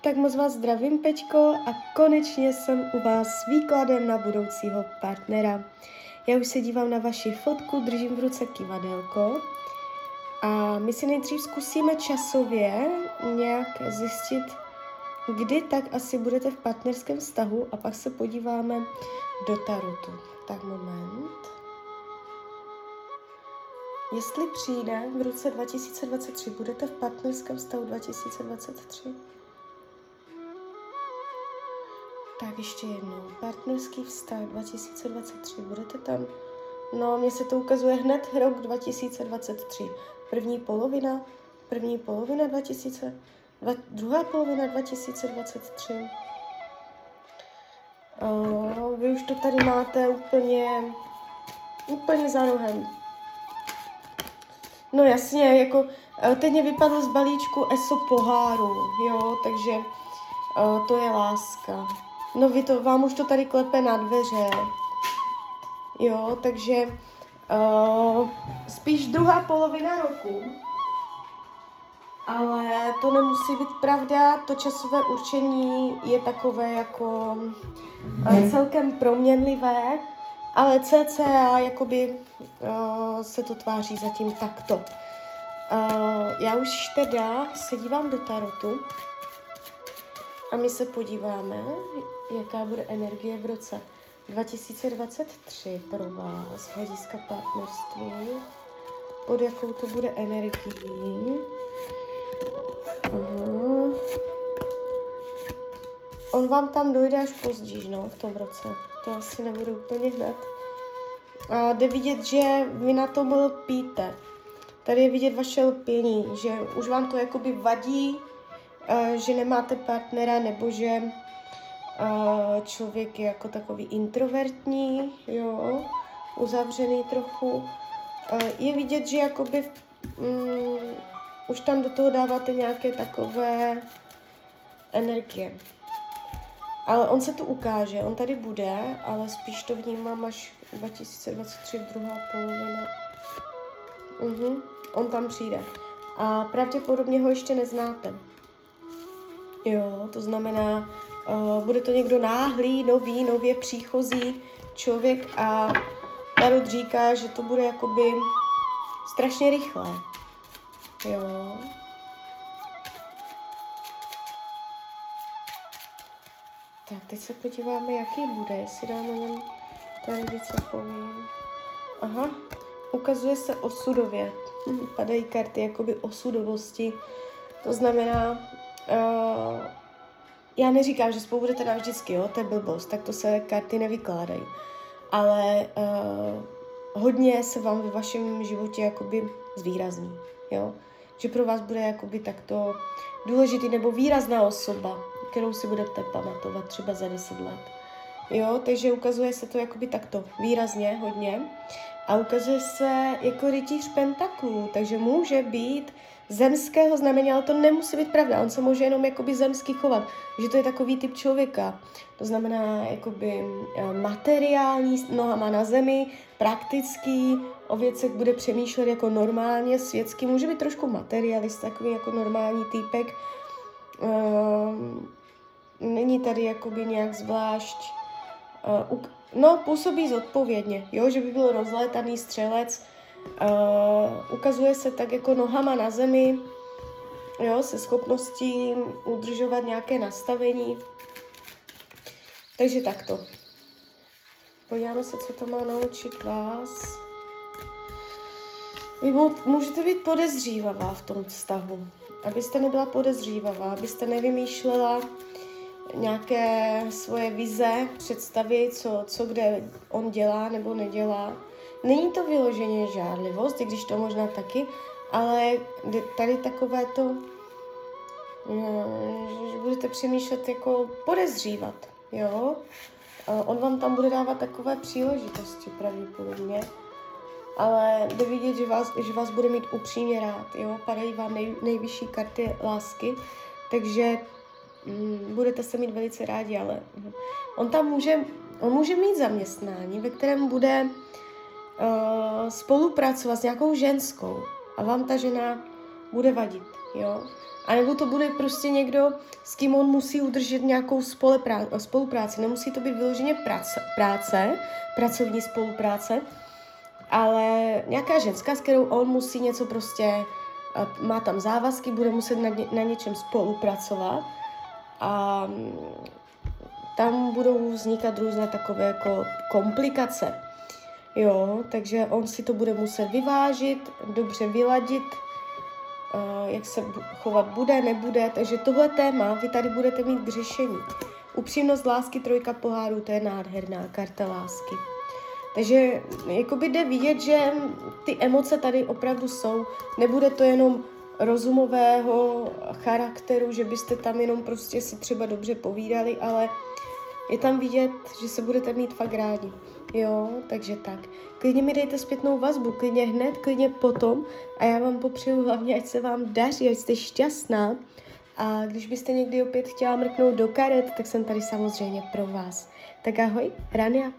Tak moc vás zdravím, Pečko, a konečně jsem u vás s výkladem na budoucího partnera. Já už se dívám na vaši fotku, držím v ruce kivadelko a my si nejdřív zkusíme časově nějak zjistit, kdy tak asi budete v partnerském vztahu a pak se podíváme do tarotu. Tak moment. Jestli přijde v roce 2023, budete v partnerském vztahu 2023? Tak ještě jednou. Partnerský vztah 2023. Budete tam? No, mně se to ukazuje hned rok 2023. První polovina, první polovina 2000, dva, druhá polovina 2023. O, vy už to tady máte úplně, úplně za rohem. No jasně, jako e, teď mě vypadlo z balíčku ESO poháru, jo, takže o, to je láska. No vy to, vám už to tady klepe na dveře. Jo, takže uh, spíš druhá polovina roku. Ale to nemusí být pravda, to časové určení je takové jako uh, celkem proměnlivé, ale cca jakoby uh, se to tváří zatím takto. Uh, já už teda se dívám do tarotu a my se podíváme, jaká bude energie v roce 2023 pro vás hlediska partnerství, pod jakou to bude energii. Uh-huh. On vám tam dojde až později, no, v tom roce. To asi nebude úplně hned. A jde vidět, že vy na tom lpíte. Tady je vidět vaše lpění, že už vám to jakoby vadí, že nemáte partnera, nebo že člověk je jako takový introvertní, jo, uzavřený trochu. Je vidět, že jakoby um, už tam do toho dáváte nějaké takové energie. Ale on se tu ukáže, on tady bude, ale spíš to vnímám až 2023 druhá polovina. Uh-huh. On tam přijde. A pravděpodobně ho ještě neznáte. Jo, to znamená, uh, bude to někdo náhlý, nový, nově příchozí člověk a Tarot říká, že to bude jakoby strašně rychlé. Jo. Tak, teď se podíváme, jaký bude, jestli dáme něm tady více povím. Aha, ukazuje se osudově. Padají karty jakoby osudovosti. To znamená, uh, já neříkám, že spolu budete navždycky, jo, to je blbost, tak to se karty nevykládají. Ale uh, hodně se vám ve vašem životě jakoby zvýrazní, jo. Že pro vás bude jakoby takto důležitý nebo výrazná osoba, kterou si budete pamatovat třeba za deset let. Jo, takže ukazuje se to jakoby takto výrazně, hodně. A ukazuje se jako rytíř pentaklů, takže může být zemského znamení, ale to nemusí být pravda. On se může jenom jakoby zemský chovat, že to je takový typ člověka. To znamená jakoby eh, materiální, nohama na zemi, praktický, o věcech bude přemýšlet jako normálně, světský. Může být trošku materialist, takový jako normální týpek. Um, není tady jakoby nějak zvlášť uh, no, působí zodpovědně, jo, že by byl rozlétaný střelec, Uh, ukazuje se tak jako nohama na zemi, jo, se schopností udržovat nějaké nastavení. Takže takto. Podíváme se, co to má naučit vás. Vy můžete být podezřívavá v tom vztahu. Abyste nebyla podezřívavá, abyste nevymýšlela nějaké svoje vize, představy, co, co kde on dělá nebo nedělá Není to vyloženě žádlivost, i když to možná taky, ale tady takové to, no, že budete přemýšlet jako podezřívat, jo. On vám tam bude dávat takové příležitosti pravděpodobně, ale jde vidět, že vás, že vás bude mít upřímně rád, jo. Padají vám nej, nejvyšší karty lásky, takže mm, budete se mít velice rádi, ale on tam může, on může mít zaměstnání, ve kterém bude uh, spolupracovat s nějakou ženskou a vám ta žena bude vadit, jo. A nebo to bude prostě někdo, s kým on musí udržet nějakou spolupráci. Nemusí to být vyloženě práce, práce, pracovní spolupráce, ale nějaká ženská, s kterou on musí něco prostě, má tam závazky, bude muset na, ně, na něčem spolupracovat a mm, tam budou vznikat různé takové jako komplikace. Jo, takže on si to bude muset vyvážit, dobře vyladit, uh, jak se chovat bude, nebude. Takže tohle téma vy tady budete mít k řešení. Upřímnost lásky, trojka pohárů, to je nádherná karta lásky. Takže jakoby jde vidět, že ty emoce tady opravdu jsou. Nebude to jenom rozumového charakteru, že byste tam jenom prostě si třeba dobře povídali, ale je tam vidět, že se budete mít fakt rádi. Jo, takže tak. Klidně mi dejte zpětnou vazbu, klidně hned, klidně potom a já vám popřeju hlavně, ať se vám daří, ať jste šťastná. A když byste někdy opět chtěla mrknout do karet, tak jsem tady samozřejmě pro vás. Tak ahoj, Rania.